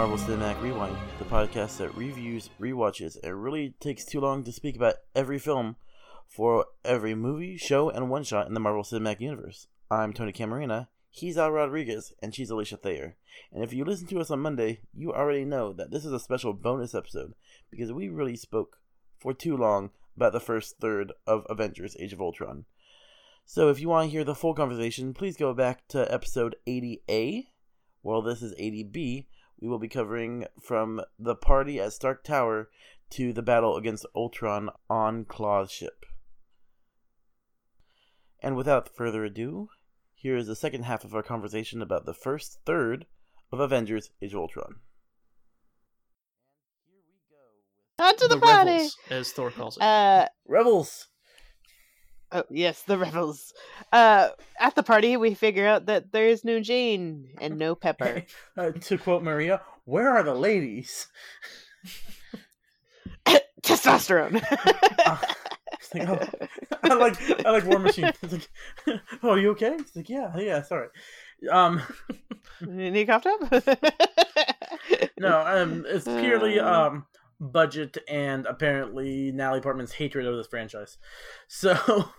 Marvel Cinematic Rewind, the podcast that reviews, rewatches, and really takes too long to speak about every film for every movie, show, and one shot in the Marvel Cinematic Universe. I'm Tony Camarina, he's Al Rodriguez, and she's Alicia Thayer. And if you listen to us on Monday, you already know that this is a special bonus episode because we really spoke for too long about the first third of Avengers Age of Ultron. So if you want to hear the full conversation, please go back to episode 80A. While this is 80B, we will be covering from the party at Stark Tower to the battle against Ultron on Klaue's ship. And without further ado, here is the second half of our conversation about the first third of Avengers Age of Ultron. On to the, the party. Rebels, as Thor calls it. Uh Rebels! Oh yes, the rebels. Uh, at the party, we figure out that there is no Jane and no Pepper. Uh, to quote Maria, where are the ladies? Testosterone. It's like, oh, I like I like War Machine. It's like, oh, you okay? It's like, yeah, yeah, sorry. Um, Any coughed up? no, um, it's purely Uh. um budget and apparently Natalie Portman's hatred of this franchise. So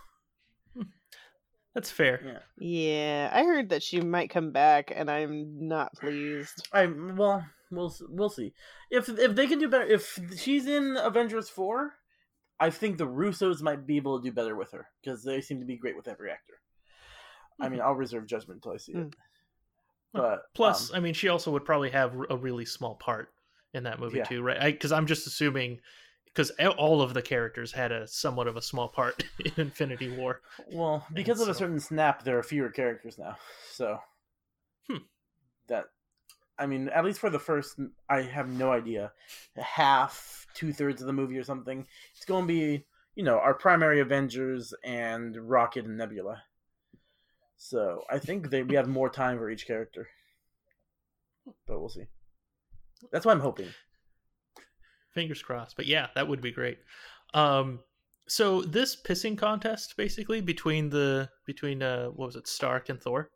That's fair. yeah, yeah, I heard that she might come back, and I'm not pleased. I well, we'll we'll see if if they can do better. If she's in Avengers four, I think the Russos might be able to do better with her because they seem to be great with every actor. I mean, I'll reserve judgment until I see it. Mm. But Plus, um, I mean, she also would probably have a really small part in that movie Yeah. too, right? Because I'm just assuming because all of the characters had a somewhat of a small part in Infinity War. Well, because of a certain snap, there are fewer characters now. So Hmm. that, I mean, at least for the first, I have no idea. Half, two thirds of the movie or something. It's going to be, you know, our primary Avengers and Rocket and Nebula. So I think they we have more time for each character, but we'll see. That's what I'm hoping. Fingers crossed. But yeah, that would be great. Um, so this pissing contest, basically between the between uh, what was it, Stark and Thor,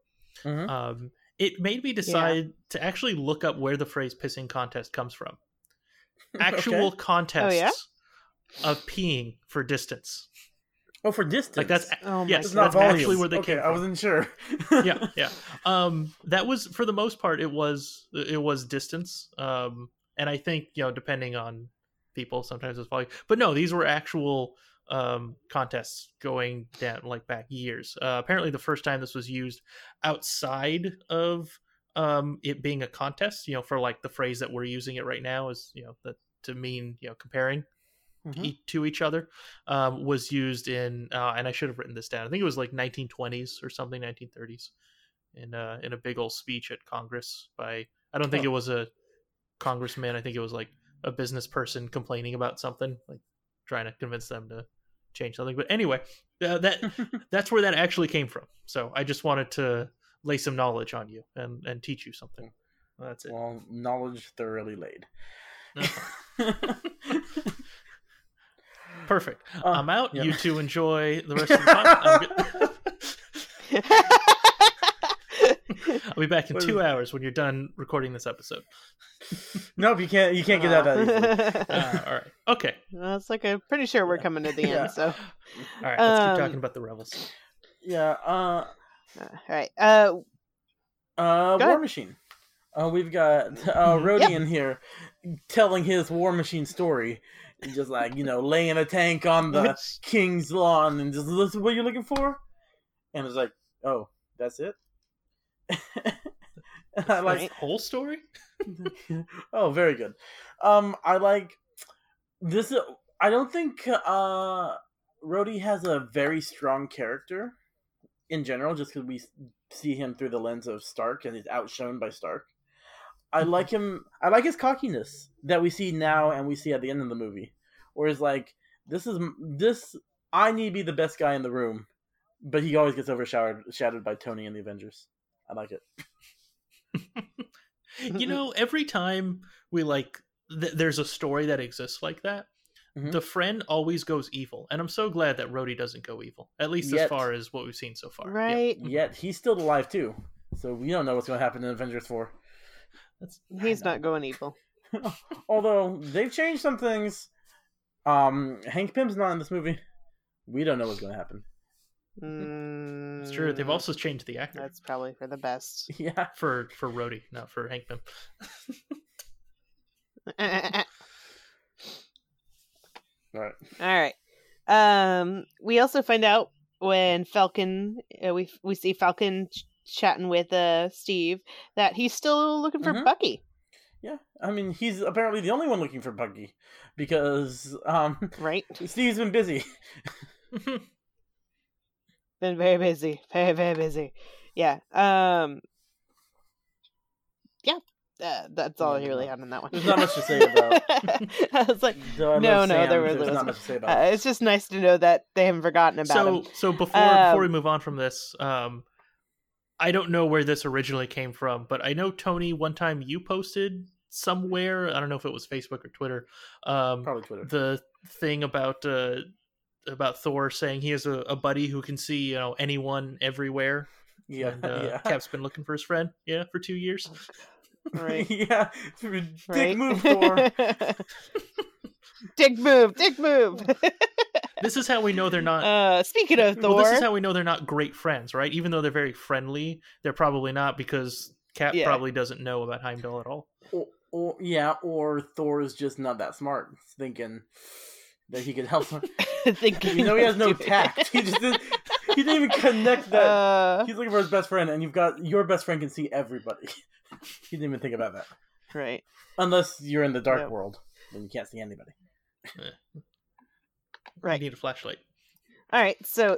Mhm. um, it made me decide to actually look up where the phrase "pissing contest" comes from. Actual Okay. contests of peeing for distance. Oh, for distance. Like that's Oh my yes, It's not that's actually where they okay, came I wasn't sure. yeah, yeah. Um, that was for the most part. It was it was distance. Um, and I think you know, depending on people, sometimes it's volume. But no, these were actual um contests going down like back years. Uh, apparently, the first time this was used outside of um it being a contest, you know, for like the phrase that we're using it right now is you know that to mean you know comparing Mhm. e- to each other um, was used in uh, and I should have written this down. I think it was like 1920s or something, 1930s, in uh, in a big old speech at Congress by I don't think Oh. it was a congressman. I think it was like a business person complaining about something, like trying to convince them to change something. But anyway, uh, that that's where that actually came from. So I just wanted to lay some knowledge on you and and teach you something. Well, that's it. well, knowledge thoroughly laid. Uh-huh. Perfect. Uh, I'm out. yeah. You two enjoy the rest of the time. I'm good- I'll be back in two hours when you're done recording this episode. nope, you can't. You can't get out that easily. Uh, all right. Okay. Well, it's like I'm pretty sure we're coming to the Yeah. end. So, All right. Let's Um, keep talking about the rebels. Yeah. Uh. uh, all right. Uh, Uh. War ahead. Machine. Uh, we've got uh, Mhm. Rhodey in here telling his War Machine story. And just like you know, laying a tank on the king's lawn and just this is what you're looking for. And it's like, oh, that's it. I like. Whole story? oh, very good. Um, I like this. I don't think uh, Rhodey has a very strong character in general, just because we see him through the lens of Stark, and he's outshone by Stark. I like him. I like his cockiness that we see now, and we see at the end of the movie, where he's like, "This is this. I need to be the best guy in the room," but he always gets overshadowed shadowed by Tony and the Avengers. I like it. you know, every time we like, th- there's a story that exists like that. Mhm. The friend always goes evil, and I'm so glad that Rhodey doesn't go evil. At least Yet. as far as what we've seen so far. Yeah. right. Yet he's still alive too, so we don't know what's going to happen in Avengers Four. That's He's not going evil. Although they've changed some things. Um, Hank Pym's not in this movie. We don't know what's going to happen. Mm, it's true. They've also changed the actor That's probably for the best. Yeah. for for Rhodey, not for Hank Pym. All right. All right. Um, we also find out when Falcon, uh, we we see Falcon ch- chatting with uh Steve that he's still looking for Mhm. Bucky. Yeah. I mean, he's apparently the only one looking for Bucky because um, Right? Steve's been busy. Been very busy, very very busy. Yeah. Um. Yeah. Uh, that's all I really no. had on that one. There's not much to say about- I was like, Though I No, no, Sam, there really there's not wasn't. much to say about. uh, it's just nice to know that they haven't forgotten about it. so him. so before before we Um, move on from this, um, I don't know where this originally came from, but I know Tony one time you posted somewhere. I don't know if it was Facebook or Twitter. Um, Probably Twitter. the thing about uh about Thor saying he has a, a buddy who can see you know anyone everywhere. yeah. and, uh, yeah. Cap's been looking for his friend, yeah, for two years. Right. yeah. Dick Right? move, Thor. dick move, dick move. This is how we know they're not. uh, speaking of Thor, well, this is how we know they're not great friends, right? Even though they're very friendly, they're probably not because Cap Yeah. probably doesn't know about Heimdall at all. or, or yeah, or Thor is just not that smart, thinking that he could help. thinking you know, he has no tact. He just didn't, he didn't even connect that. Uh, He's looking for his best friend, and you've got your best friend can see everybody. he didn't even think about that. right. Unless you're in the dark Yep. world, then you can't see anybody. Right. You need a flashlight. All right. So,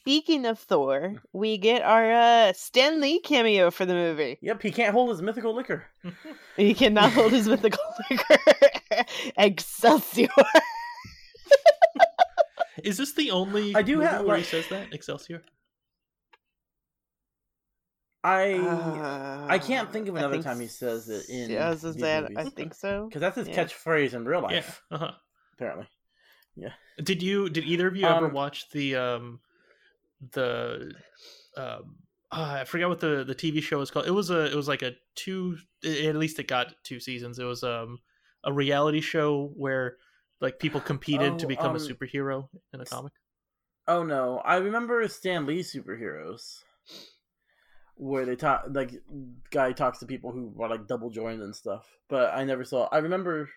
speaking of Thor, we get our uh, Stan Lee cameo for the movie. Yep, he can't hold his mythical liquor. He cannot hold his mythical liquor. Excelsior. Is this the only I do movie have, where he says that Excelsior? I I can't think of Uh, another think time he says it in Yeah, I was gonna these say, I- think so. because that's his Yeah. catchphrase in real Yeah. life. Uh-huh. Apparently, yeah. Did you? Did either of you ever Um, watch the um the um ah, I forgot what the the TV show was called. It was a it was like a two at least it got two seasons. It was um a reality show where like people competed to Oh, become a um, superhero in a comic. Oh no, I remember Stan Lee superheroes, where they talk like guy talks to people who are like double joined and stuff. But I never saw. I remember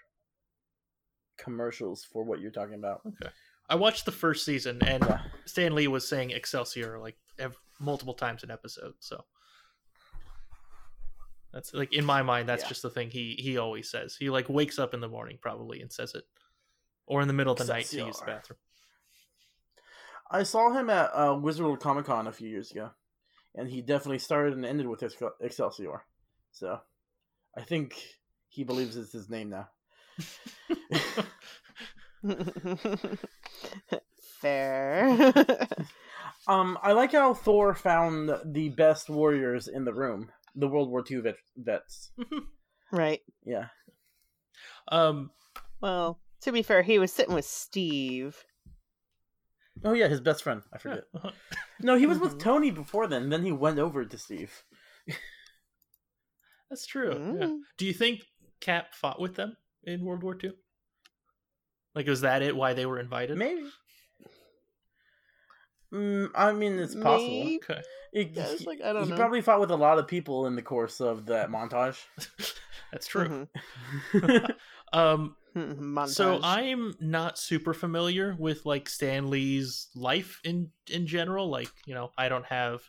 commercials for what you're talking about. Okay. I watched the first season and Yeah. Stan Lee was saying Excelsior like ev- multiple times an episode. So that's like in my mind, that's Yeah. just the thing he he always says. He like wakes up in the morning probably and says it, or in the middle of the night to use the bathroom. I saw him at uh, Wizard World Comic Con a few years ago, and he definitely started and ended with Exce- Excelsior. So, I think he believes it's his name now. Fair. Um, I like how Thor found the best warriors in the room, the World War II vet- vets. right. Yeah. um, Well, to be fair, he was sitting with Steve. Oh yeah, his best friend. I forget. No, he was with. Tony before then. Then he went over to Steve. that's true. Yeah. Mm. Do you think Cap fought with them in World War II? Like, was that it? Why they were invited? Maybe. Mm, I mean, it's possible. Maybe. Okay, It- Yeah, it's like, I don't he know. probably fought with a lot of people in the course of that montage. that's true. Mhm. Um, Montage. So I'm not super familiar with like Stan Lee's life in in general. Like you know, I don't have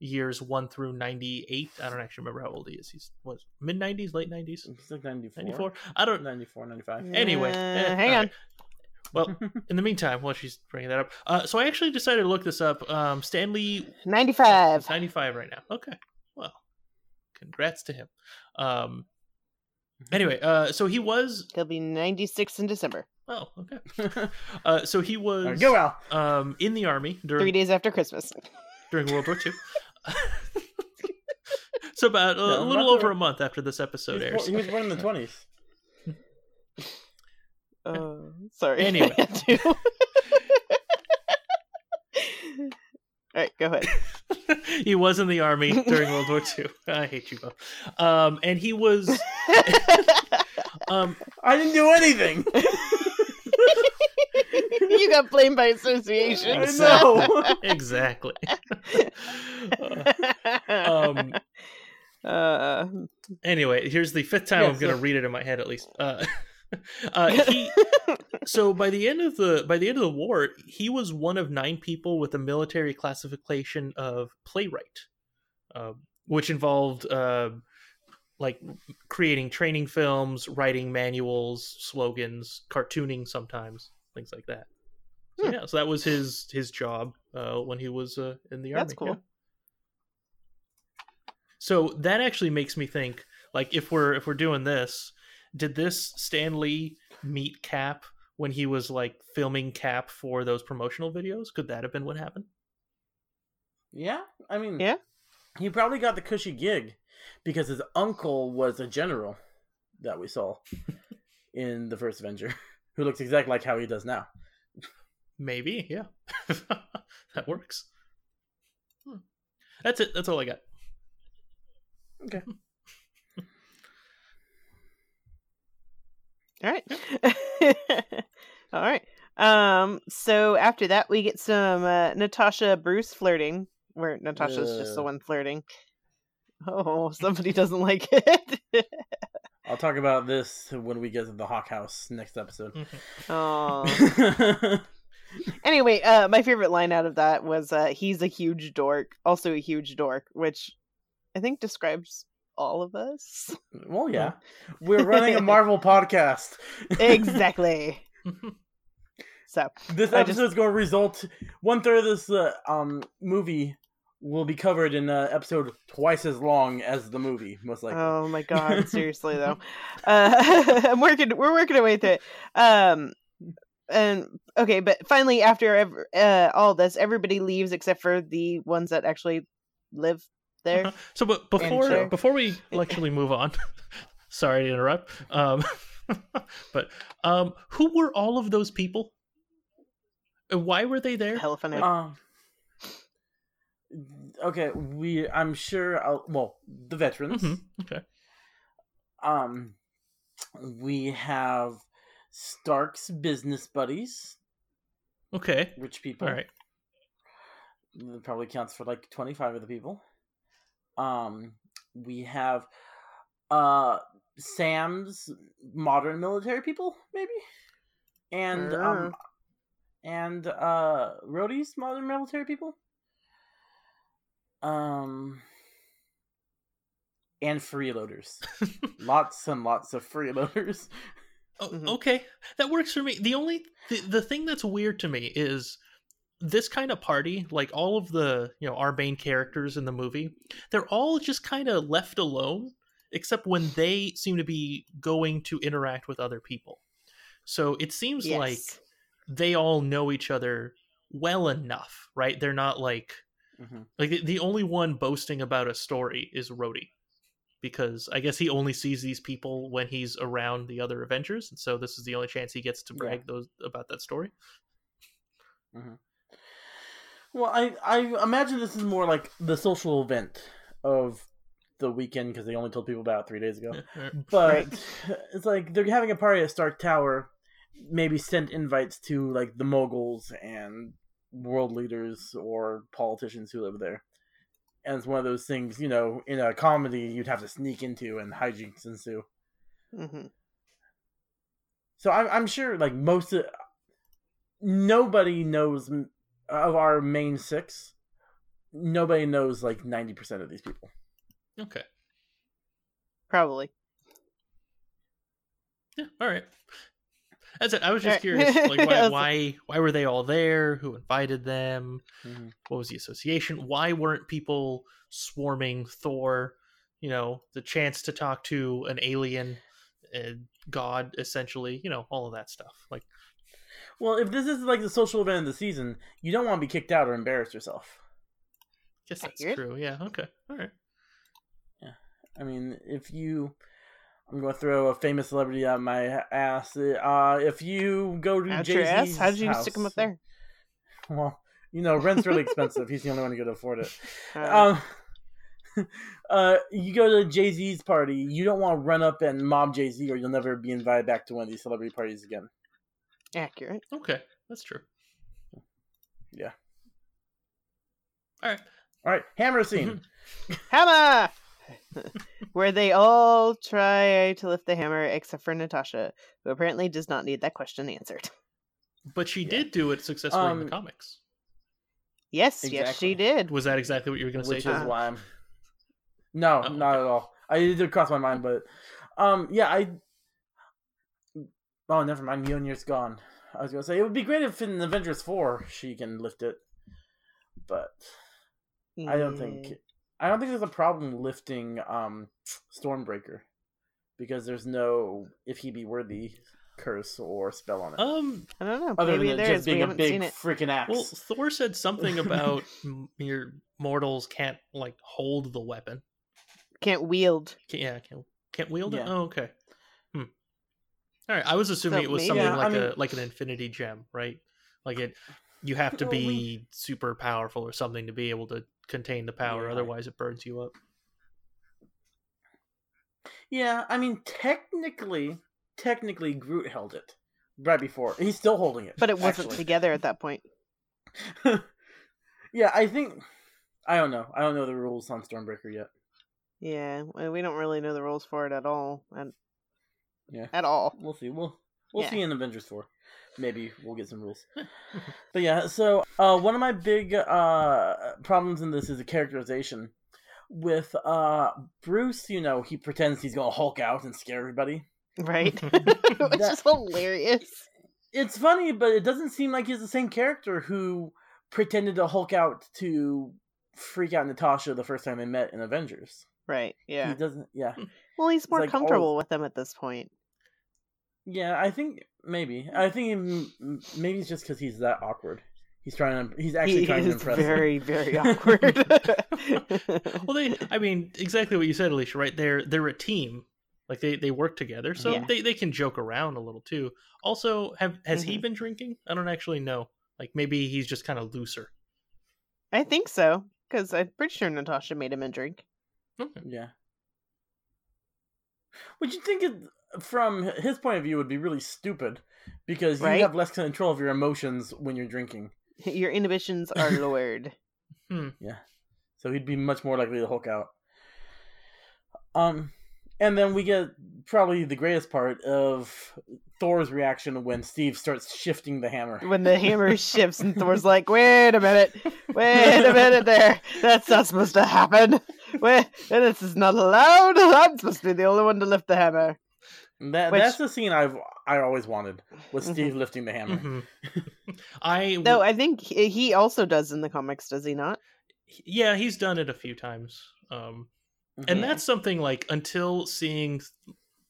years one through ninety eight. I don't actually remember how old he is. He's was mid nineties, late nineties, It's like 94. ninety four. I don't. 94, 95. Anyway, Uh, eh, hang on. right. Well, in the meantime, while she's bringing that up, uh, so I actually decided to look this up. Um, Stan Lee ninety five. Ninety five right now. Okay. Well, congrats to him. Um, anyway, uh, so he was. He'll be 96 in December. Oh, okay. Uh, so he was All right, go Al. um, in the army during Three days after Christmas. during World War II. so about a, Yeah, a I'm little over sure. a month after this He episode was, airs. born, he was born in the 20s. Uh, sorry. Anyway. I had to. All right, go ahead. He was in the army during World War II. I hate you both. Um, and he was. um, I didn't do anything. you got blamed by association. I know. exactly. um, uh, anyway, here's the fifth time Yeah, I'm going to so- read it in my head at least. Uh, uh, he, so by the end of the by the end of the war, he was one of nine people with a military classification of playwright, uh, which involved uh, like creating training films, writing manuals, slogans, cartooning sometimes, things like that. So Hmm. yeah, so that was his his job uh, when he was uh, in the army. That's cool. yeah. So that actually makes me think, like, if we're if we're doing this, did this Stan Lee meet Cap when he was like filming Cap for those promotional videos? Could that have been what happened? yeah, I mean, Yeah. he probably got the cushy gig because his uncle was a general that we saw in the first Avenger, who looks exactly like how he does now. Maybe, yeah, that works. Hmm. That's it. That's all I got. Okay. All right. all right. Um. So after that, we get some uh, Natasha Bruce flirting, where Natasha's just the one flirting. Oh, somebody doesn't like it. I'll talk about this when we get to the Hawk House next episode. oh. Anyway, uh, my favorite line out of that was, uh, "He's a huge dork, also a huge dork," which I think describes all of us. well, yeah, we're running a Marvel podcast. exactly. So This just- episode is going to result one third of this uh, um movie will be covered in an episode twice as long as the movie, most likely. Oh my god, seriously though. Uh, I'm working we're working our way through it. Um and okay, but finally after uh, all this everybody leaves except for the ones that actually live there. So, but before sure. before we actually move on, sorry to interrupt. Um, but um, who were all of those people? And Why were they there? Elephant. Um. Okay, we. I'm sure. I'll, well, the veterans. Mhm, Okay. Um, we have Stark's business buddies, Okay. rich people. All right. That probably counts for like 25 of the people. Um, we have uh Sam's modern military people, maybe, and um, and uh Rhodey's modern military people. Um, and freeloaders, lots and lots of freeloaders. Oh, Mhm. Okay, that works for me. The only the, the thing that's weird to me is this kind of party, like all of the you know our main characters in the movie, they're all just kind of left alone, except when they seem to be going to interact with other people. So it seems Yes. like they all know each other well enough, right? They're not like Mhm. like the, the only one boasting about a story is Rhodey. Because I guess he only sees these people when he's around the other Avengers, and so this is the only chance he gets to Yeah. brag those about that story. Well, I I imagine this is more like the social event of the weekend because they only told people about it three days ago. But it's like they're having a party at Stark Tower. Maybe sent invites to like the moguls and world leaders or politicians who live there. And it's one of those things, you know, in a comedy you'd have to sneak into and hijinks ensue. hmm So I'm I'm sure like most of nobody knows m- of our main six. Nobody knows like ninety percent of these people. Okay. Probably. Yeah. All right. That's it. I was just Alright. curious, like why, why why were they all there? Who invited them? Mhm. What was the association? Why weren't people swarming Thor? You know, the chance to talk to an alien, uh, god, essentially. You know, all of that stuff. Like, Well, if this is like the social event of the season, you don't want to be kicked out or embarrass yourself. guess that's Accurate. true. Yeah. Okay. All right. Yeah. I mean, if you, I'm going to throw a famous celebrity out my ass. Uh, if you go to Out Jay? Z's How did you house, stick him up there? Well, You know, rent's really expensive. He's the only one who could afford it. Uh, Um, uh, you go to Jay Z's party. You don't want to run up and mob Jay Z, or you'll never be invited back to one of these celebrity parties again. Accurate. Okay, that's true. Yeah. All right. All right, hammer scene. Hammer! Where they all try to lift the hammer except for Natasha, who apparently does not need that question answered. But she Yeah. did do it successfully in Um, the comics. Yes, yes, she did. Was that exactly what you were going to say? which is why I'm. No, Oh, not at all. I it did cross my mind, but um, yeah, I. Oh, never mind. Mjolnir's gone. I was gonna say it would be great if in Avengers four she can lift it, but I don't think I don't think there's a problem lifting um Stormbreaker because there's no if he be worthy curse or spell on it. Um. I don't know. Other Maybe than there just is. We being a big freaking axe. Well, Thor said something about m- your mortals can't like hold the weapon. Can't wield. Can't, yeah, can't can't wield it. Oh, okay. All right. I was assuming So it was maybe- something Yeah, I like mean- a like an infinity gem, right? Like it, you have to oh, Well, be we- super powerful or something to be able to contain the power. Yeah. Otherwise, it burns you up. Yeah, I mean, technically, technically, Groot held it right before. He's still holding it, But it wasn't actually. together at that point. yeah, I think I don't know. I don't know the rules on Stormbreaker yet. Yeah, we don't really know the rules for it at all. And Yeah, at all. we'll see. We'll we'll Yeah. see in Avengers four. Maybe we'll get some rules. but yeah, so uh, one of my big uh, problems in this is the characterization. With uh, Bruce, you know, he pretends he's gonna Hulk out and scare everybody. Right? Which is hilarious. it's funny, but it doesn't seem like he's the same character who pretended to Hulk out to freak out Natasha the first time they met in Avengers. Right. Yeah. He doesn't. Yeah, Well, he's more like all- comfortable with them at this point. Yeah. I think maybe. I think m- m- maybe it's just because he's that awkward. He's trying to. He's actually he trying to is impress. very, very awkward. well, they. I mean, exactly what you said, Alicia. Right? They're they're a team. Like they they work together, so Yeah. they they can joke around a little too. Also, have has he Mhm. been drinking? I don't actually know. Like maybe he's just kind of looser. I think so, because I'm pretty sure Natasha made him a drink. Okay. Yeah. Would you think it from his point of view would be really stupid because you have less control of your emotions when you're drinking. Your inhibitions are lowered. Yeah. So he'd be much more likely to Hulk out. Um, and then we get probably the greatest part of Thor's reaction when Steve starts shifting the hammer. when the hammer shifts and Thor's like, "Wait a minute, wait a minute, there. That's not supposed to happen. Wait, this is not allowed. I'm supposed to be the only one to lift the hammer." That Which- that's the scene I've I always wanted with Mhm. Steve lifting the hammer. Mhm. I No, I think he, he also does in the comics, does he not? yeah, he's done it a few times. Um, and Mhm. that's something like until seeing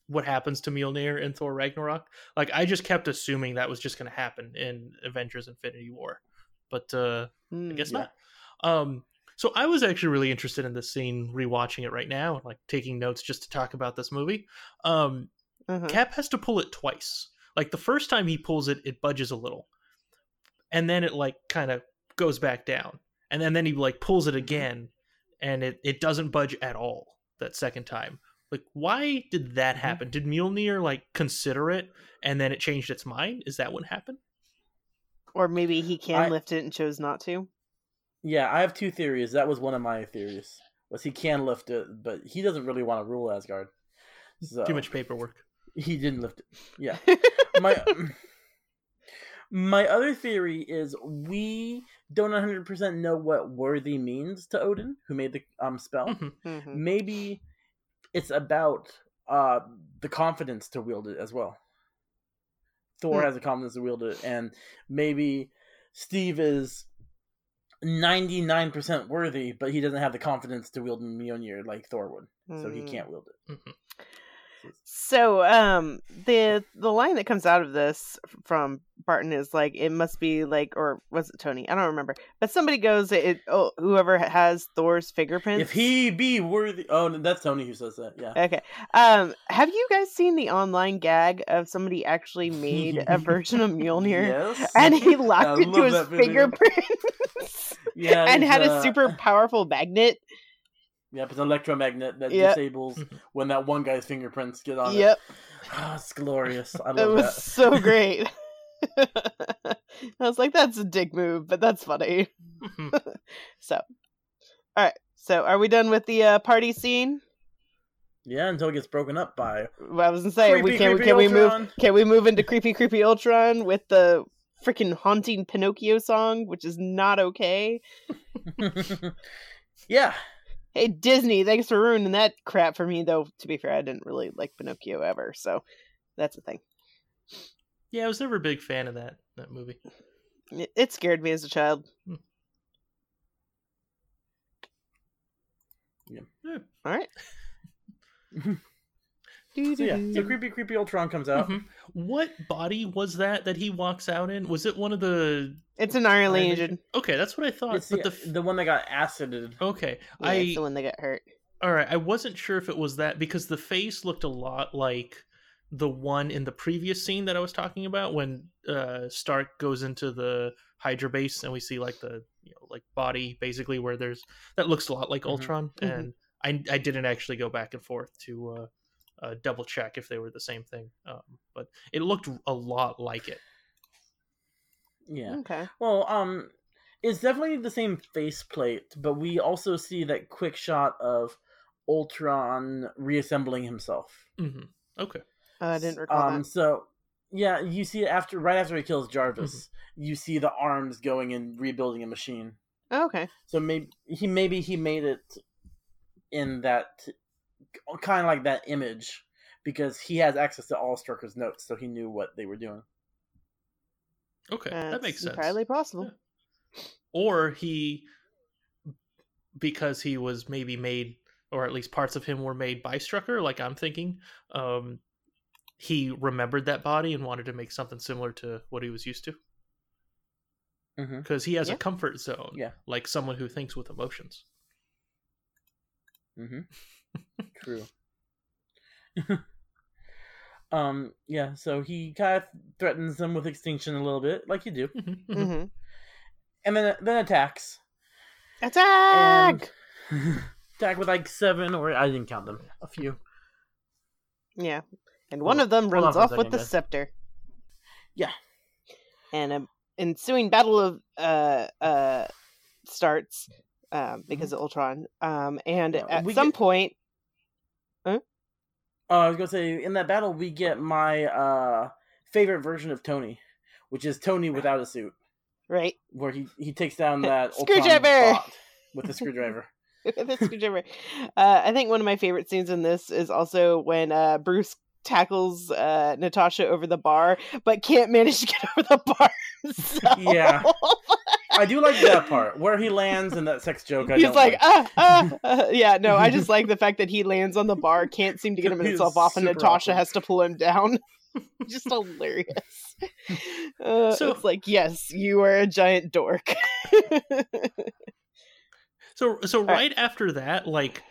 what happens to Mjolnir in Thor Ragnarok, like I just kept assuming that was just going to happen in Avengers Infinity War, but uh, I Hmm. guess Yeah. not. Um, so I was actually really interested in this scene, rewatching it right now, like taking notes just to talk about this movie. Um, Uh-huh. Cap has to pull it twice. Like the first time he pulls it, it budges a little, and then it like kind of goes back down, and then then he like pulls it again, and it it doesn't budge at all that second time. Like why did that Mhm. happen? Did Mjolnir like consider it and then it changed its mind? Is that what happened? Or maybe he can I- lift it and chose not to. Yeah, I have two theories. That was one of my theories. Was he can lift it, but he doesn't really want to rule Asgard. So Too much paperwork. He didn't lift it. Yeah. my my other theory is we don't 100% know what worthy means to Odin, who made the um spell. Mhm. Mhm. Maybe it's about uh the confidence to wield it as well. Thor Hmm. has the confidence to wield it, and maybe Steve is 99% worthy, but he doesn't have the confidence to wield Mjolnir like Thor would, so he Mm. can't wield it. Mhm. So, um, the the line that comes out of this from Barton is like, it must be like, or was it Tony? I don't remember. But somebody goes, it oh, whoever has Thor's fingerprints. If he be worthy, oh, that's Tony who says that. Yeah. Okay. Um, have you guys seen the online gag of somebody actually made a version of Mjolnir Yes. and he locked it to his fingerprints Yeah, and had a uh, super powerful magnet? Yep, it's an electromagnet that Yep. disables when that one guy's fingerprints get on it. Yep. Ah, it's glorious. I love That love was that. so great. I was like, that's a dick move, but that's funny. So, all right. So, are we done with the uh, party scene? Yeah, until it gets broken up by Well, I was gonna say, we can, creepy can we move? Can we move into creepy, creepy Ultron with the freaking haunting Pinocchio song, which is not okay? yeah. Hey Disney, thanks for ruining that crap for me. Though to be fair, I didn't really like Pinocchio ever, so that's the thing. Yeah, I was never a big fan of that that movie. It, it scared me as a child. Hmm. Yeah. Yeah. All right. So yeah, so creepy, creepy old Ultron comes out. Mhm. What body was that that he walks out in? Was it one of the? It's an Iron I Legion. Okay, that's what I thought. It's but the, the, the one that got acided. okay, Yeah, I it's the one that got hurt. all right. I wasn't sure if it was that because the face looked a lot like the one in the previous scene that I was talking about when uh, Stark goes into the Hydra base and we see like the you know like body basically where there's that looks a lot like Mhm. Ultron Mhm. and I I didn't actually go back and forth to uh, uh, double check if they were the same thing, um, but it looked a lot like it. Yeah. Okay. Well, um, it's definitely the same faceplate, but we also see that quick shot of Ultron reassembling himself. hmm Okay. Oh, I didn't recall Um, so yeah, you see it after right after he kills Jarvis, Mm-hmm. you see the arms going and rebuilding a machine. that. okay. So maybe he maybe he made it in that kind of like that image because he has access to all Strucker's notes, so he knew what they were doing. Okay, that makes sense. Entirely possible. Or he, because he was maybe made, or at least parts of him were made by Strucker, like I'm thinking. Um, he remembered that body and wanted to make something similar to what he was used to. Mhm. Because he has Yeah. a comfort zone, Yeah. like someone who thinks with emotions. Mm-hmm. True. um. Yeah. So he kind of threatens them with extinction a little bit, like you do, Mhm, mhm. hmm and then then attacks. Attack! And attack with like seven, or I didn't count them. A few. Yeah. And Hold one on- of them hold on runs for a off with the guys. scepter. Yeah. And an ensuing battle of uh uh starts um because of Ultron. Um and Yeah, at some get- point Uh, I was gonna say in that battle we get my uh favorite version of Tony, which is Tony without a suit, right where he he takes down that Ultron Screwdriver! with a screwdriver. with a screwdriver. Uh, I think one of my favorite scenes in this is also when uh, Bruce tackles uh, Natasha over the bar, but can't manage to get over the bar himself. Yeah. I do like that part where he lands and that sex joke. I He's don't like, like. ah, ah, ah. yeah, no, I just like the fact that he lands on the bar, can't seem to get him himself off, and Natasha awkward. has to pull him down. just hilarious. Uh, So- it's like, yes, you are a giant dork. So so right. right after that, like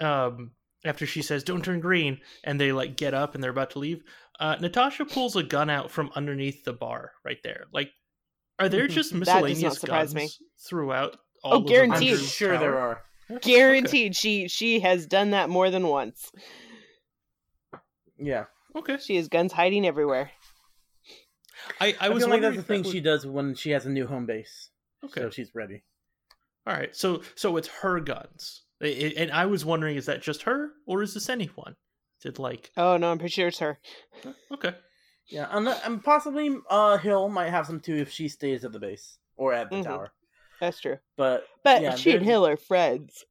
um after she says don't turn green and they like get up and they're about to leave, uh Natasha pulls a gun out from underneath the bar right there. Like are there mm-hmm. just That miscellaneous guns me. throughout oh, all Oh, of the guaranteed. I'm Avengers sure there tower? are. Okay. Guaranteed, she she has done that more than once. Yeah, Okay. She has guns hiding everywhere. I, I I, was feel like that's wondering the if that thing she does when she has a new home base. Okay. So she's ready. All right. So so it's her guns. I- I- and I was wondering is that just her or is this anyone? Did like Oh no, I'm pretty sure it's her. okay. Yeah, and, and possibly uh Hill might have some too if she stays at the base or at the Mhm. tower. That's true. But But yeah, she and Hill are friends.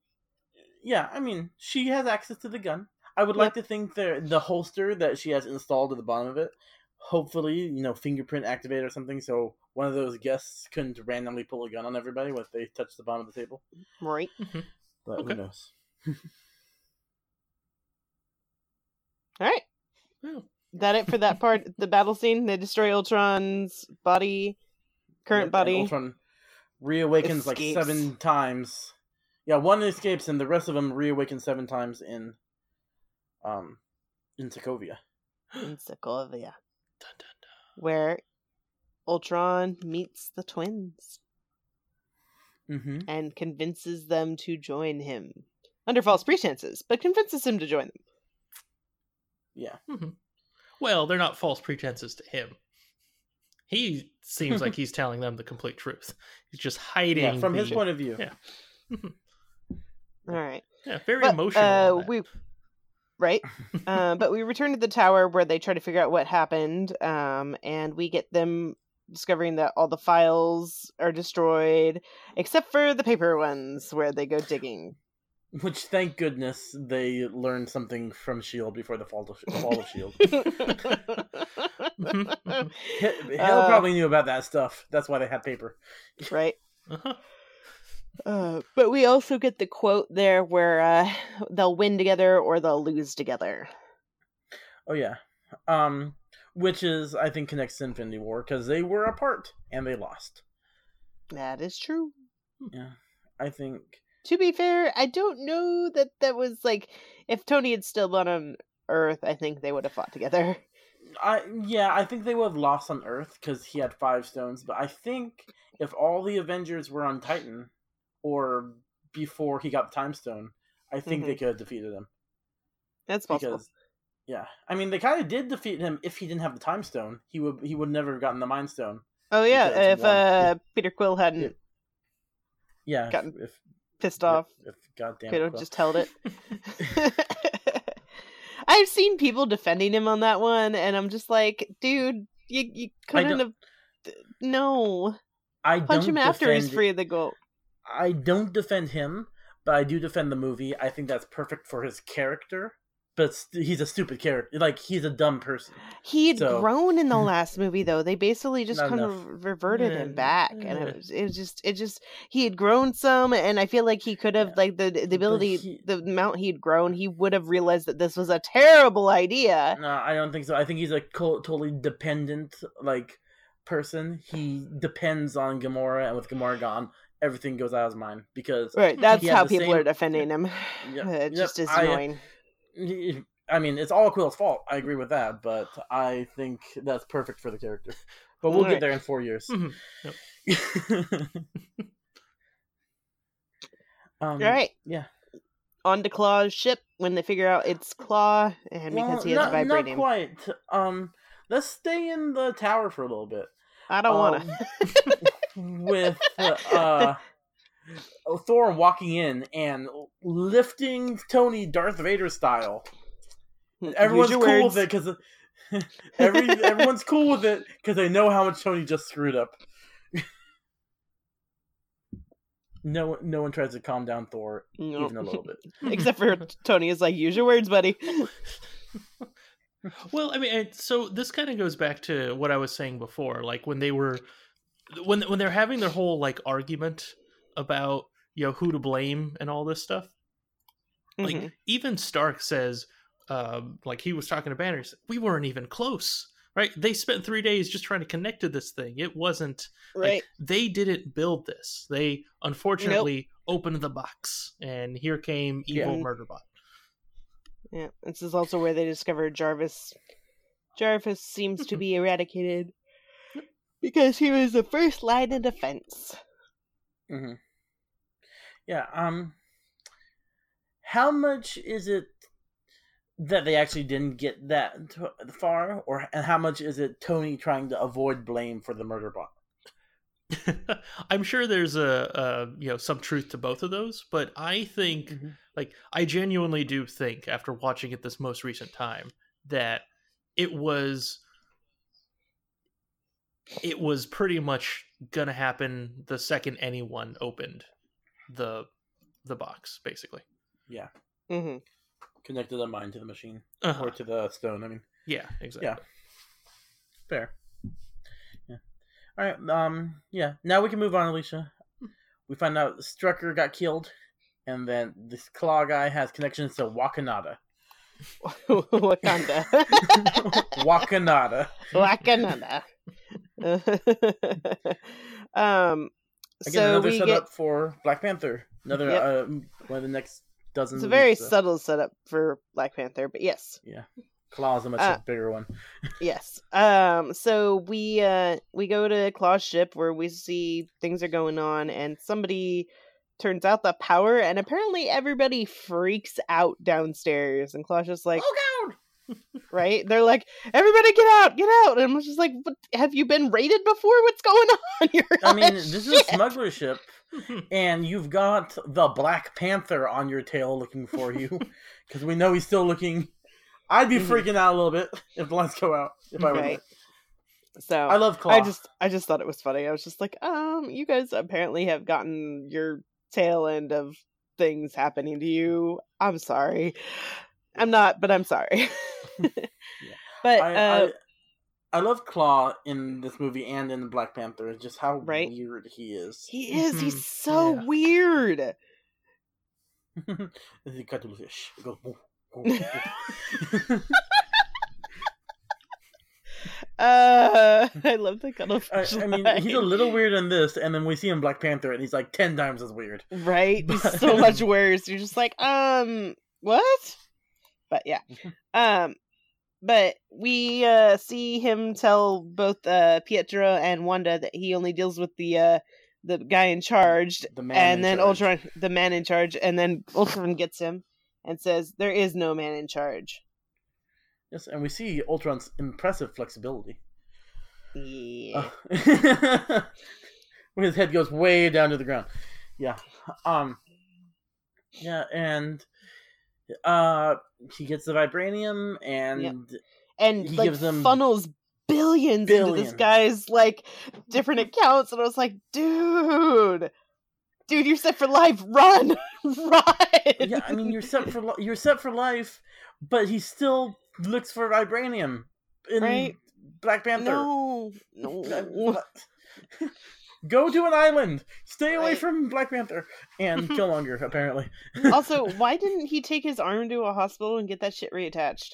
yeah, I mean, she has access to the gun. I would like to think that the holster that she has installed at the bottom of it, hopefully, you know, fingerprint activated or something, so one of those guests couldn't randomly pull a gun on everybody if they touch the bottom of the table. Right. But Okay. who knows? All right. Oh. That it for that part, the battle scene. They destroy Ultron's body, current Yep, and body. Ultron reawakens like seven times. Yeah, one escapes, and the rest of them reawaken seven times in, um, in Sokovia. in Sokovia, Dun, dun, dun. where Ultron meets the twins Mm-hmm. and convinces them to join him under false pretenses, but convinces him to join them. Yeah. Mhm. Well, they're not false pretenses to him. He seems like he's telling them the complete truth. He's just hiding. Yeah, from his point of view. Yeah. All right. Yeah, very But, emotional. uh, we right, uh, but we return to the tower where they try to figure out what happened, um, and we get them discovering that all the files are destroyed except for the paper ones where they go digging. Which, thank goodness, they learned something from Shield before the fall of, fall of Shield. Hill Uh, probably knew about that stuff. That's why they had paper. right. Uh-huh. Uh, but we also get the quote there where uh, they'll win together or they'll lose together. Oh yeah, um, which is I think connects to Infinity War because they were apart and they lost. That is true. Yeah, I think. To be fair, I don't know that that was like if Tony had still been on Earth, I think they would have fought together. I yeah, I think they would have lost on Earth because he had five stones. But I think if all the Avengers were on Titan, or before he got the Time Stone, I think they could have defeated him. That's possible. Because yeah, I mean they kind of did defeat him if he didn't have the Time Stone. He would he would never have gotten the Mind Stone. oh yeah, if uh, Peter Quill hadn't Yeah, if, Gotten if pissed off, If, if goddamn just held it. I've seen people defending him on that one, and I'm just like, dude, you you couldn't have. No, I punch him after he's free of the goal. I don't defend him, but I do defend the movie. I think that's perfect for his character. But st- he's a stupid character. Like he's a dumb person. He had So- grown in the last movie, though. They basically just Not kind enough. of reverted him Yeah, back, and it was, it was just, it just, he had grown some, and I feel like he could have, Yeah. like the the ability, he- the amount he'd grown, he would have realized that this was a terrible idea. No, I don't think so. I think he's a co- totally dependent like person. He depends on Gamora, and with Gamora gone, everything goes out of his mind because Right, that's how people same- are defending him. Yep, it yep, just is I- annoying. he- I mean, it's all Quill's fault. I agree with that, but I think that's perfect for the character. But we'll Alright. get there in four years. Mhm. um, All right, yeah. on to Klaue's ship when they figure out it's Claw, and because Well, he has not, not vibranium. quite. Um, let's stay in the tower for a little bit. I don't want to. with uh, Oh, Thor walking in and lifting Tony Darth Vader style. Everyone's cool your with it because every everyone's cool with it because they know how much Tony just screwed up. no, one- no one tries to calm down Thor No. even a little bit. Except for Tony is like, use your words, buddy. Well, I mean, so this kind of goes back to what I was saying before, like when they were when when they're having their whole like argument about you know who to blame and all this stuff. Like Mhm. even Stark says, um, like he was talking to Banner, he said, we weren't even close, right? They spent three days just trying to connect to this thing. It wasn't like, right. they didn't build this. They unfortunately opened the box, and here came evil Yeah. Murderbot. Yeah, this is also where they discovered Jarvis. Jarvis seems to be eradicated because he was the first line of defense. Hmm Yeah. Um. How much is it that they actually didn't get that far, or and how much is it Tony trying to avoid blame for the murder bot? I'm sure there's a, a you know some truth to both of those, but I think Mhm. like I genuinely do think after watching it this most recent time that it was it was pretty much gonna happen the second anyone opened the the box basically Yeah, hmm connected the mind to the machine uh-huh. or to the stone. I mean, yeah exactly Yeah. fair. Yeah. All right. Um. Yeah. Now we can move on, Alicia. We find out Strucker got killed, and then this Klaue guy has connections to Wakanada. Wakanda. Wakanada. Wakanda. um, Again, so another we setup get for Black Panther. Another Yep. uh, one of the next dozen. it's a very uh, subtle setup for Black Panther, but yes, Yeah, Klaue's a much uh, bigger one. yes. Um, so we uh we go to Klaue's ship where we see things are going on, and somebody turns out the power, and apparently everybody freaks out downstairs, and Klaue's just like. oh God! Right? They're like, everybody get out, get out. And I'm just like, have you been raided before? What's going on? You're I mean, this is a ship." smuggler ship, and you've got the Black Panther on your tail looking for you, because we know he's still looking. I'd be Mhm. freaking out a little bit if the lights go out. If I were, Right. So I love Klaue. I just I just thought it was funny. I was just like, um, you guys apparently have gotten your tail end of things happening to you. I'm sorry. I'm not, but I'm sorry. But I, uh, I, I love Klaue in this movie and in Black Panther. Just how Right. weird he is. he is. Mhm. He's so Yeah. weird. he cut the fish. It goes. Uh, I love the cuttlefish. I, I mean, he's a little weird in this, and then we see him Black Panther, and he's like ten times as weird. right. He's But- so much worse. You're just like, um, what? But yeah, um, but we uh see him tell both uh Pietro and Wanda that he only deals with the uh the guy in charge, The man. and in then charge. Ultron, the man in charge, and then Ultron gets him and says, "There is no man in charge." Yes, and we see Ultron's impressive flexibility. Yeah. Uh, when his head goes way down to the ground. Yeah. Um. Yeah, and uh, he gets the vibranium, and and he like gives them funnels billions, into this guy's like different accounts, and I was like, dude, dude, you're set for life. Run, run. yeah, I mean, you're set for li- you're set for life, but he still looks for vibranium in Right. Black Panther. no, no. What? Go to an island. Stay away Right. from Black Panther and Killmonger. Apparently, also, why didn't he take his arm to a hospital and get that shit reattached?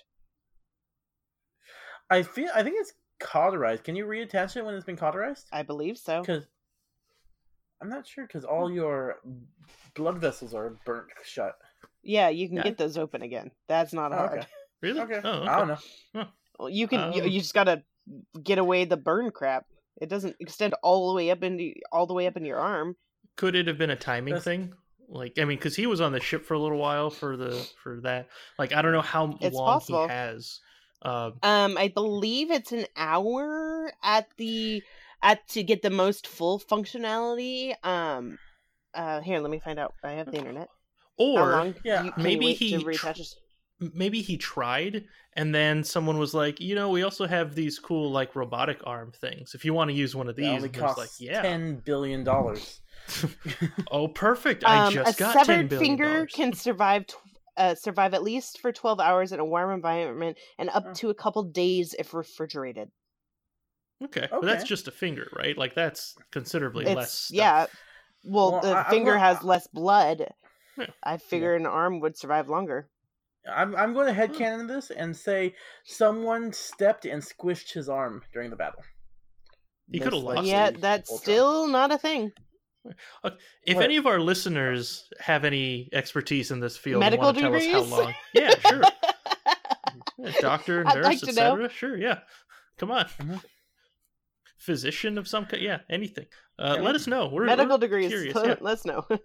I feel I think it's cauterized. Can you reattach it when it's been cauterized? I believe so. Because I'm not sure. Because all your blood vessels are burnt shut. Yeah, you can Yeah. get those open again. That's not Oh, hard. okay. really? Okay. Oh, I don't know. Well, You can. you, Um, you just gotta get away the burn crap. It doesn't extend all the way up into all the way up in your arm. Could it have been a timing That's- thing? Like, I mean, because he was on the ship for a little while for the for that. Like, I don't know how It's long possible. he has. Uh, Um, I believe it's an hour at the at to get the most full functionality. Um, uh, here, let me find out. I have the internet. Or yeah, you- can you maybe he to tr- reattach his- maybe he tried, and then someone was like, you know, we also have these cool like robotic arm things. If you want to use one of That these, only it was costs like, yeah, ten billion dollars. oh, perfect. I Um, a just got ten severed billion finger can survive. Tw- uh, survive at least for 12 hours in a warm environment and up Oh. to a couple days if refrigerated. Okay, but that's just a finger, right? Like that's considerably It's less. Stuff. yeah. Well, Well, the I- finger gonna- has less blood. Yeah. I figure an arm would survive longer. I'm I'm going to Hmm. headcanon this and say someone stepped and squished his arm during the battle. He coulda lost likely Yeah, that's Ultron. still not a thing. If What? any of our listeners have any expertise in this field, Medical and want to tell us degrees? how long, yeah, sure, Yeah, doctor, nurse, like etc. Sure, yeah, come on, Mhm. physician of some kind, yeah, anything. Uh, Yeah. let us know. We're Medical we're degrees. Curious, yeah. Let's know.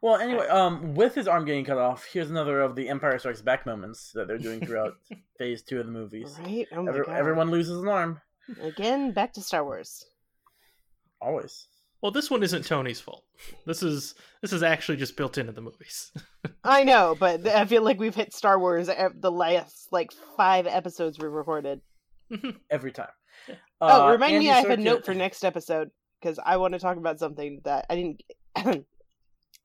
Well, anyway, um, with his arm getting cut off, here's another of the Empire Strikes Back moments that they're doing throughout Phase Two of the movies. right? Oh my Every- god. everyone loses an arm, Again, back to Star Wars. always. Well, this one isn't Tony's fault. This is this is actually just built into the movies. I know, but I feel like we've hit Star Wars ev- the last like five episodes we recorded. Every time. Oh, Uh, remind me, Andy I have a note for next episode because I want to talk about something that I didn't.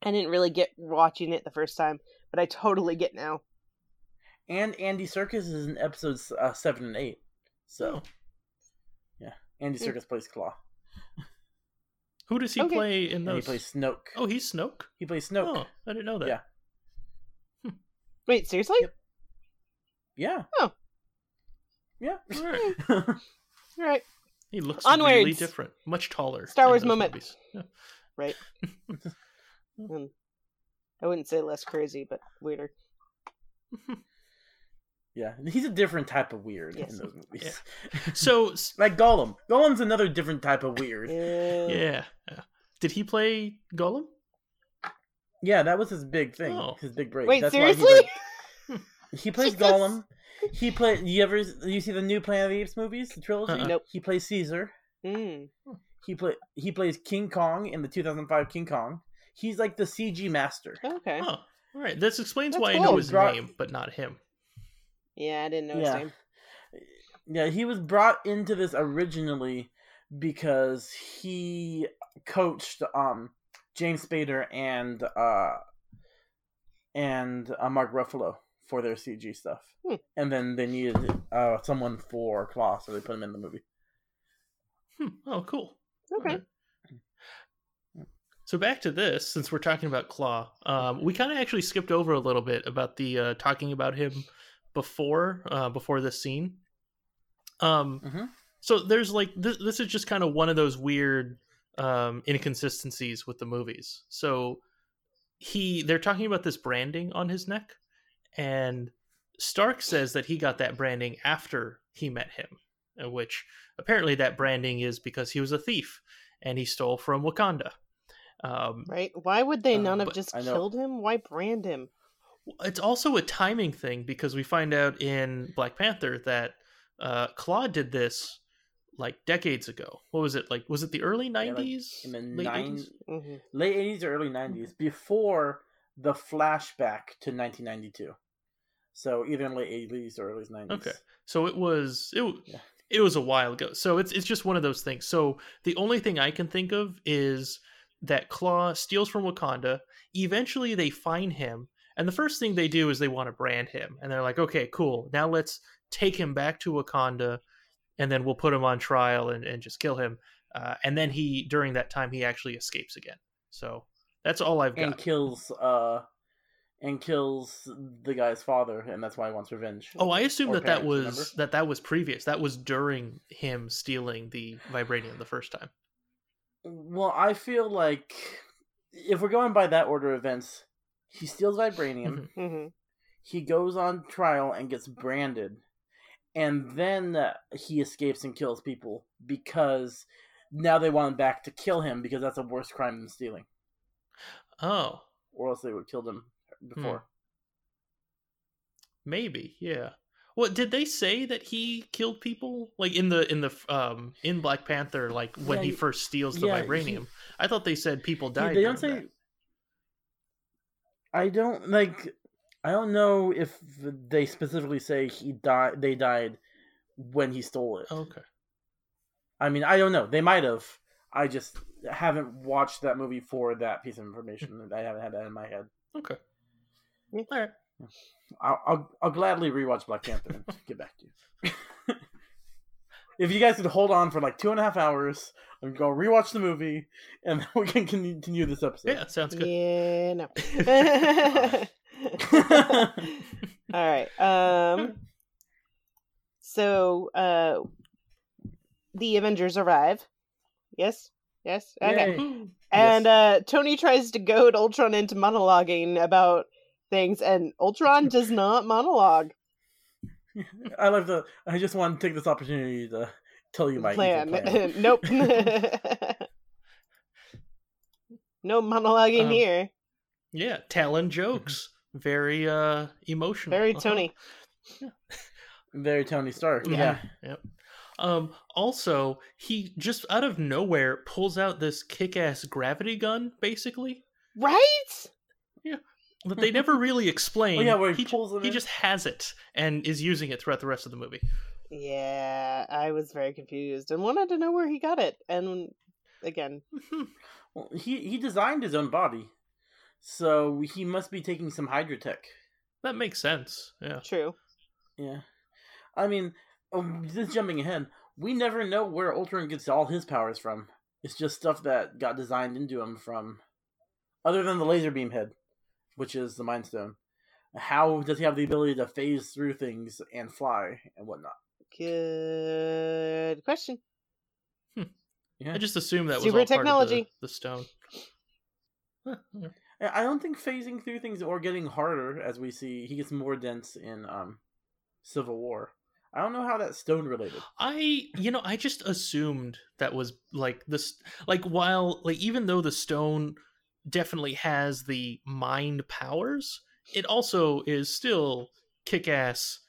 I didn't really get watching it the first time, but I totally get now. And Andy Serkis is in episodes uh, seven and eight. So, Oh. yeah, Andy Hmm. Serkis plays Klaue, Who does he Okay. play in and those? he plays Snoke. Oh, he's Snoke. He plays Snoke. Oh, I didn't know that. Yeah. Wait, seriously? Yep. Yeah. Oh. Yeah. All right. All right. He looks really Onwards. different, much taller. Star Wars those moment. Yeah. Right. Um, I wouldn't say less crazy, but weirder. yeah. He's a different type of weird Yes. in those movies. So like Gollum. Gollum's another different type of weird. Yeah. yeah. yeah. Did he play Gollum? Yeah, that was his big thing. Oh. His big break. Wait, That's seriously? Why he, like, he plays Jesus. Gollum. He played. You ever you see the new Planet of the Apes movies, the trilogy? Uh-uh. Nope. He plays Caesar. Mm. He play he plays King Kong in the 2005 King Kong. He's like the CG master. Okay. Oh, all right. This explains That's why I know his Brought- name, but not him. Yeah, I didn't know his name. Yeah, he was brought into this originally because he coached um James Spader and uh and uh, Mark Ruffalo for their CG stuff. Hmm. And then they needed uh someone for Klaue, so they put him in the movie. Hmm. Oh, cool. Okay. Alright. So back to this, since we're talking about Klaue, um, we kind of actually skipped over a little bit about the uh, talking about him before uh, before this scene. Um, Mhm. so there's like this, this is just kind of one of those weird um, inconsistencies with the movies. So he they're talking about this branding on his neck, and Stark says that he got that branding after he met him, uh, which apparently that branding is because he was a thief and he stole from Wakanda. Um, Right? Why would they Uh, none have just killed him? Why brand him? it's also a timing thing because we find out in Black Panther that uh, Klaue did this like decades ago. What was it like? Was it the early like, nineties? In the late nine, 80s? hmm late 80s or early 90s before the flashback to 1992. So either in late 80s or early 90s. Okay. So it was it, Yeah. it was a while ago. So it's it's just one of those things. So the only thing I can think of is that Klaue steals from Wakanda. Eventually they find him, and the first thing they do is they want to brand him. And they're like, "Okay, cool. Now let's take him back to Wakanda and then we'll put him on trial and, and just kill him." Uh, and then he during that time he actually escapes again. So that's all I've got. and kills uh and kills the guy's father and that's why he wants revenge. Oh, I assume that that was remember? that that was previous. That was during him stealing the vibranium the first time. Well, I feel like if we're going by that order of events, he steals vibranium, Mhm. hmm he goes on trial and gets branded, and then uh, he escapes and kills people because now they want him back to kill him because that's a worse crime than stealing, Oh, or else they would have killed him before. maybe, yeah. What did they say that he killed people like in the in the um in Black Panther like when Yeah, he he- first steals the yeah, he- vibranium? I thought they said people died. they don't during say. that. I don't like. I don't know if they specifically say he died. They died when he stole it. Okay. I mean, I don't know. They might have. I just haven't watched that movie for that piece of information. I haven't had that in my head. Okay. All right. I'll I'll, I'll gladly rewatch Black Panther and get back to you. if you guys could hold on for like two and a half hours and go rewatch the movie, and then we can continue this episode. Yeah, sounds good. Yeah, no. All right. Um. So, uh, the Avengers arrive. Yes. Yes. Okay. Yay. Woohoo. And uh, Tony tries to goad Ultron into monologuing about things, and Ultron does not monologue. I love the. I just want to take this opportunity to tell you my plan. plan. nope. no monologuing Um, here. Yeah, Talon jokes. Very uh emotional. Very Uh-huh. Tony. Very Tony Stark. Yeah. Yeah. Um also, he just out of nowhere pulls out this kick-ass gravity gun basically. Right? That they never really explain. Oh, yeah, where he he, pulls it he in. just has it and is using it throughout the rest of the movie. Yeah, I was very confused and wanted to know where he got it. And again, Well, he he designed his own body, so he must be taking some Hydrotech. that makes sense. Yeah. true. Yeah, I mean, um, just jumping ahead, we never know where Ultron gets all his powers from. It's just stuff that got designed into him from, other than the laser beam head, which is the Mind Stone. how does he have the ability to phase through things and fly and whatnot? Good question. Yeah. I just assumed that was Super all technology. part of the, the stone. I don't think phasing through things or getting harder as we see he gets more dense in um Civil War. I don't know how that stone related. I, you know, I just assumed that was like this, like while like even though the stone definitely has the mind powers, it also is still kick-ass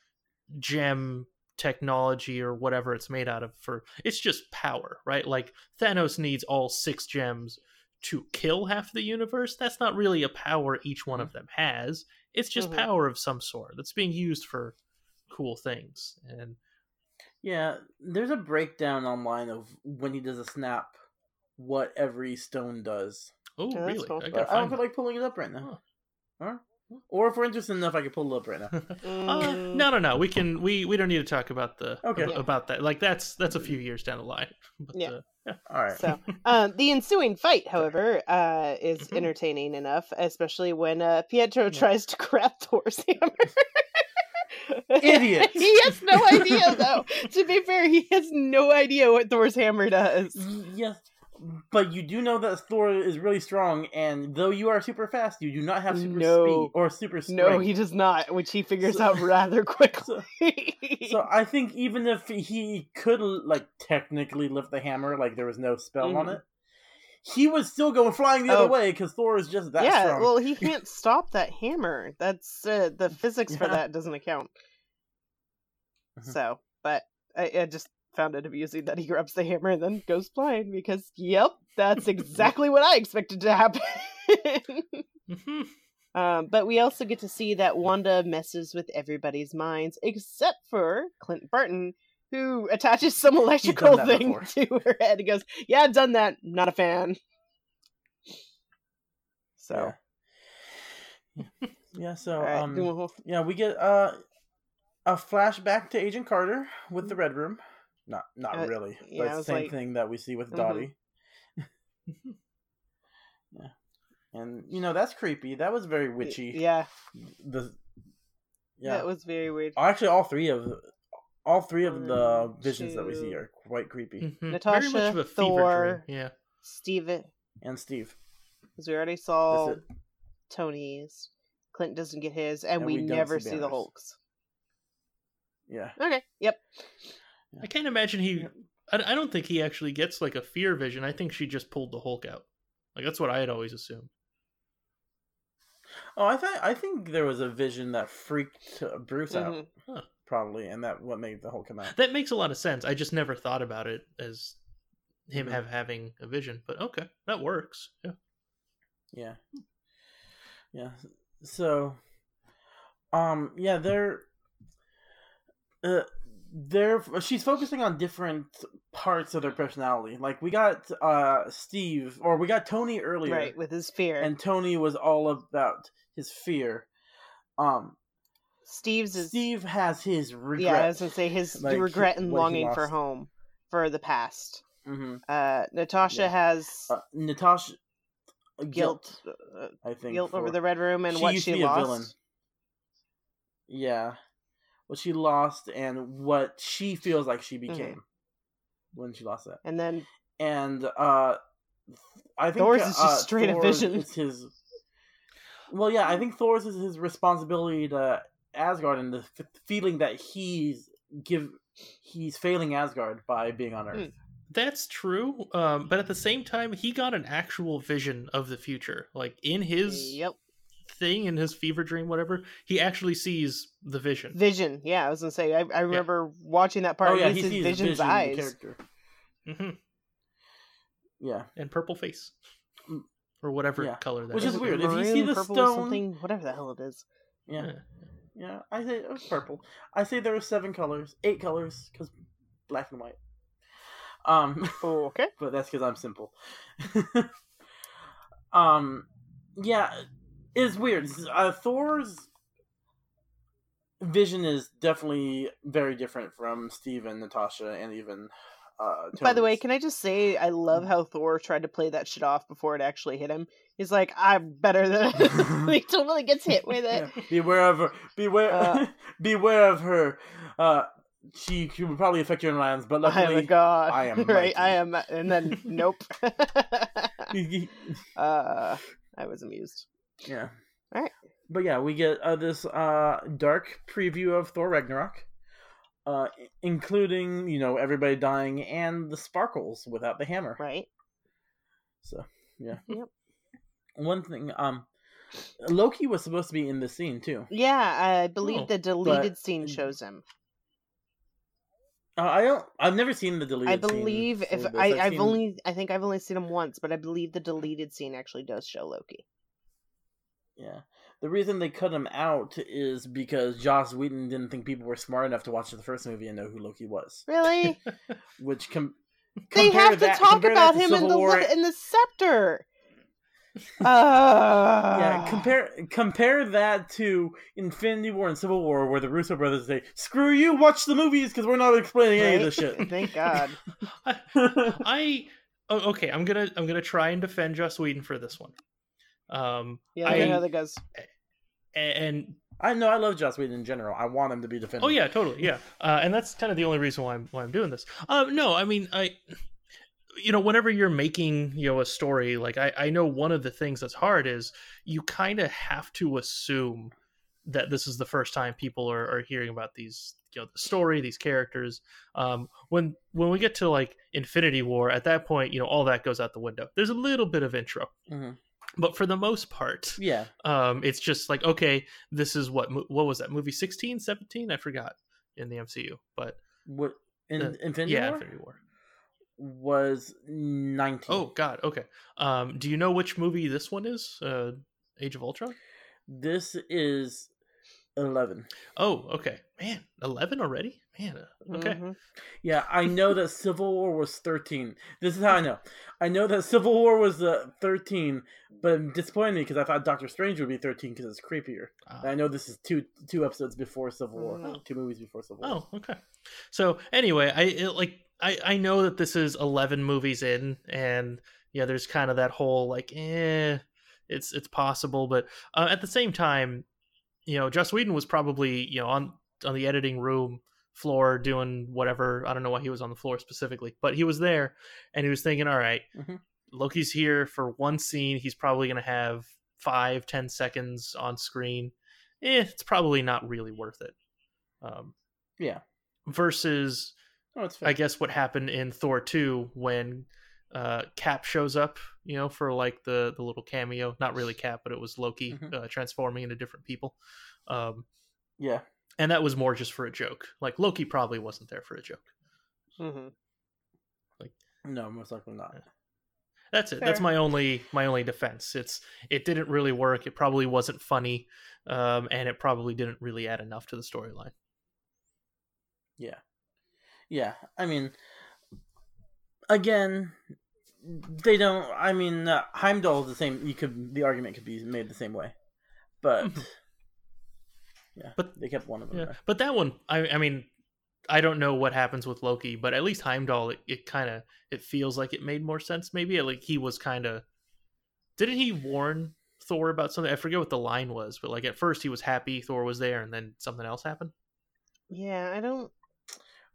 gem technology or whatever it's made out of. For it's just power, right? Like Thanos needs all six gems to kill half the universe. That's not really a power each one of them has. It's just Mhm. power of some sort that's being used for cool things and Yeah, there's a breakdown online of when he does a snap, what every stone does. Oh, Yeah, really? cool. I gotta I don't feel like pulling it up right now. Huh? Or if we're interested enough, I could pull it up right now. uh, Mm. no, no, no. We can. We we don't need to talk about the Okay. ab- about that. Like that's that's a few years down the line. But, Yeah. uh, All right. So, um, the ensuing fight, however, uh, is Mhm. entertaining enough, especially when uh, Pietro Yeah. tries to grab Thor's hammer. Idiot. he has no idea, though. to be fair, he has no idea what Thor's hammer does. yes, but you do know that Thor is really strong, and though you are super fast, you do not have super No. speed or super strength. No, he does not, which he figures So- out rather quickly. So, so I think even if he could like technically lift the hammer, like there was no spell on Mhm. it, he would still go flying the Oh. other way because Thor is just that yeah, strong. well, he can't stop that hammer. That's uh, the physics for that doesn't account. Mhm. So, but I, I just found it amusing that he grabs the hammer and then goes flying because, yep, that's exactly what I expected to happen. mhm. um, but we also get to see that Wanda messes with everybody's minds except for Clint Barton. Who attaches some electrical thing before. to her head and goes, Yeah, I've done that. Not a fan. So, yeah. yeah. So right, um, doing a whole- yeah, we get uh a flashback to Agent Carter with the Red Room. Not not Uh, really, yeah, but the same like- thing that we see with Mhm. Dottie. yeah, and you know that's creepy. That was very witchy. Yeah, The yeah, that was very weird. actually all three of all three of the One, visions that we see are quite creepy. Mhm. Very Natasha, much of a fever Thor, dream. Yeah. Steven, And Steve, because we already saw. Tony's. Clint doesn't get his, and, And we, we never see see the Hulks. Yeah, Okay, yep. I can't imagine he. I, I don't think he actually gets like a fear vision. I think she just pulled the Hulk out. Like that's what I had always assumed. Oh, I think I think there was a vision that freaked uh, Bruce out, Mhm. probably, and that what made the whole come out. That makes a lot of sense. I just never thought about it as him Mhm. have having a vision. But okay, that works. Yeah. Yeah, yeah. So, um, yeah, they're, uh, they're she's focusing on different parts of their personality. Like we got uh Steve, or we got Tony earlier, Right, with his fear. and Tony was all about his fear. Um, Steve's is Steve has his regret. yeah, I was gonna say his like, regret and longing for home, for the past. hmm Uh, Natasha Yeah. has uh, Natasha guilt, guilt, uh, I think guilt over the Red Room and She what she to be a lost. Yeah. What she lost and what she feels like she Mm-hmm. became when she lost that. And then And uh I think Thor's is just uh, straight a vision. is his Well, yeah, I think Thor's is his responsibility to Asgard and the f- feeling that he's give he's failing Asgard by being on Earth. Mm. That's true. Um, but at the same time, he got an actual vision of the future. Like in his yep, thing, in his fever dream, whatever, he actually sees the vision. Vision. Yeah, I was gonna say. I, I remember watching that part. Oh yeah, he sees Vision's Vision, eyes. character. hmm Yeah. And purple face. Mm. Or whatever Yeah. color that Which is is. weird. If you see the stone- something, whatever the hell it is. Yeah. Yeah. Yeah, I say it was purple. I say there were seven colors, eight colors, because black and white. Um, Oh, okay. but that's because I'm simple. um, yeah, it's weird. Uh, Thor's vision is definitely very different from Steve and Natasha, and even Uh, By the way, can I just say I love how Thor tried to play that shit off before it actually hit him. He's like, I'm better than he totally gets hit with it. Yeah, beware of her. Beware, Uh, beware of her. Uh, she, she would probably affect your lands, but luckily, I am a god. I am right. I am, and then nope. uh, I was amused. Yeah. Alright. But yeah, we get uh, this uh, dark preview of Thor Ragnarok, uh, including you know everybody dying and the sparkles without the hammer. Right. So yeah. Yep. One thing, um, Loki was supposed to be in this scene too. Yeah, I believe Oh, the deleted scene shows him. Uh, I don't. I've never seen the deleted. I believe if. I, I've seen- only, I think I've only seen him once, but I believe the deleted scene actually does show Loki. Yeah. The reason they cut him out is because Joss Whedon didn't think people were smart enough to watch the first movie and know who Loki was. Really? Which com- they have to that- talk about to him in the War- in the scepter. Uh, Yeah, compare compare that to Infinity War and Civil War, where the Russo brothers say, "Screw you, watch the movies because we're not explaining any of this shit." Thank God. I oh, okay. I'm gonna I'm gonna try and defend Joss Whedon for this one. Um, Yeah, I- I know that goes. and I know I love Joss Whedon in general. I want him to be defended. Oh yeah, totally. Yeah, uh, and that's kind of the only reason why I'm why I'm doing this. Um, no, I mean I, you know, whenever you're making you know a story, like I I know one of the things that's hard is you kind of have to assume that this is the first time people are, are hearing about these you know the story these characters um when when we get to like infinity war at that point you know all that goes out the window there's a little bit of intro Mhm. But for the most part Yeah. um it's just like okay this is what what was that movie 16 17 i forgot in the mcu but What in Uh, Infinity yeah War? Infinity war. Was nineteen. oh god okay. Um do you know which movie this one is? Uh age of ultron? This is eleven. oh okay. Man 11 already man uh, okay Mhm. Yeah, I know that Civil War was thirteen. This is how I know. I know that Civil War was uh, thirteen, but I'm disappointed because I thought Doctor Strange would be thirteen because it's creepier. Uh, I know this is two two episodes before Civil War, Mm. two movies before Civil War. Oh, okay. So anyway, I it, like I I know that this is eleven movies in, and yeah, there's kind of that whole like, eh, it's it's possible, but uh, at the same time, you know, Joss Whedon was probably you know on on the editing room floor doing whatever. I don't know why he was on the floor specifically, but he was there, and he was thinking, all right, Mhm. Loki's here for one scene. He's probably gonna have five, ten seconds on screen. Eh, it's probably not really worth it. Um, Yeah. versus Oh. I guess what happened in Thor 2 when uh, Cap shows up, you know, for like the the little cameo. Not really Cap, but it was Loki Mhm. uh, transforming into different people. Um, yeah. And that was more just for a joke. Like Loki probably wasn't there for a joke. Mhm. No, most likely not. That's it. That's my only my only defense. It's it didn't really work. It probably wasn't funny, um, and it probably didn't really add enough to the storyline. Yeah. Yeah. I mean, again, they don't. I mean, uh, Heimdall is the same. You could the argument could be made the same way, but. yeah, But- they kept one of them. Yeah, there. but that one, I, I mean, I don't know what happens with Loki, but at least Heimdall, it, it kind of it feels like it made more sense. Maybe like he was kind of didn't he warn Thor about something? I forget what the line was, but like at first he was happy Thor was there, and then something else happened. Yeah, I don't.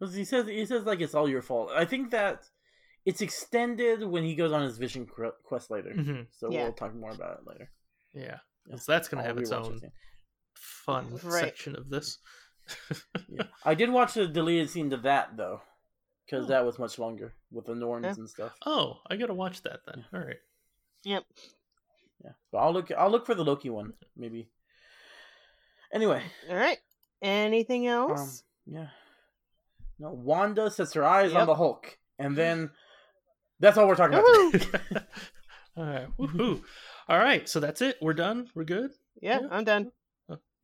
Well, He says he says like it's all your fault. I think that it's extended when he goes on his vision quest later. hmm So Yeah. we'll talk more about it later. Yeah, Yeah. so that's gonna I'll have its rewatch it own soon. Fun Right. section of this. Yeah. I did watch the deleted scene to that though, because Oh. that was much longer with the Norns Yeah. and stuff. Oh, I gotta watch that then. All right. Yep. Yeah, but I'll look. I'll look for the Loki one maybe. Anyway, All right. Anything um, else? yeah. No, Wanda sets her eyes on the Hulk, and then that's all we're talking about. All right. Woohoo! All right. So that's it. We're done. We're good. yeah, yeah. I'm done.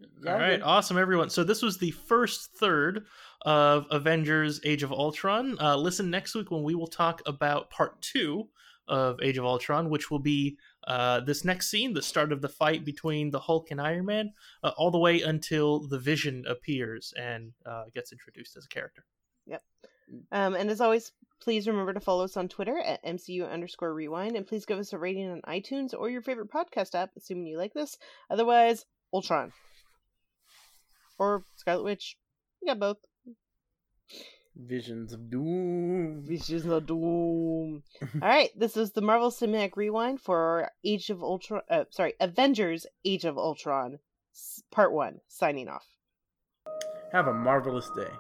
All Yeah, I'm good. awesome, everyone. So this was the first third of Avengers: Age of Ultron. Uh, listen next week when we will talk about part two of Age of Ultron, which will be uh, this next scene, the start of the fight between the Hulk and Iron Man, uh, all the way until the Vision appears and uh, gets introduced as a character. Yep. Um, and as always, Please remember to follow us on Twitter at MCU underscore rewind, and please give us a rating on iTunes or your favorite podcast app, assuming you like this. Otherwise, Ultron. Or Scarlet Witch. You got both. Visions of Doom. Visions of Doom. All right, this is the Marvel Cinematic Rewind for Age of Ultron. Uh, sorry, Avengers: Age of Ultron, Part One. Signing off. Have a marvelous day.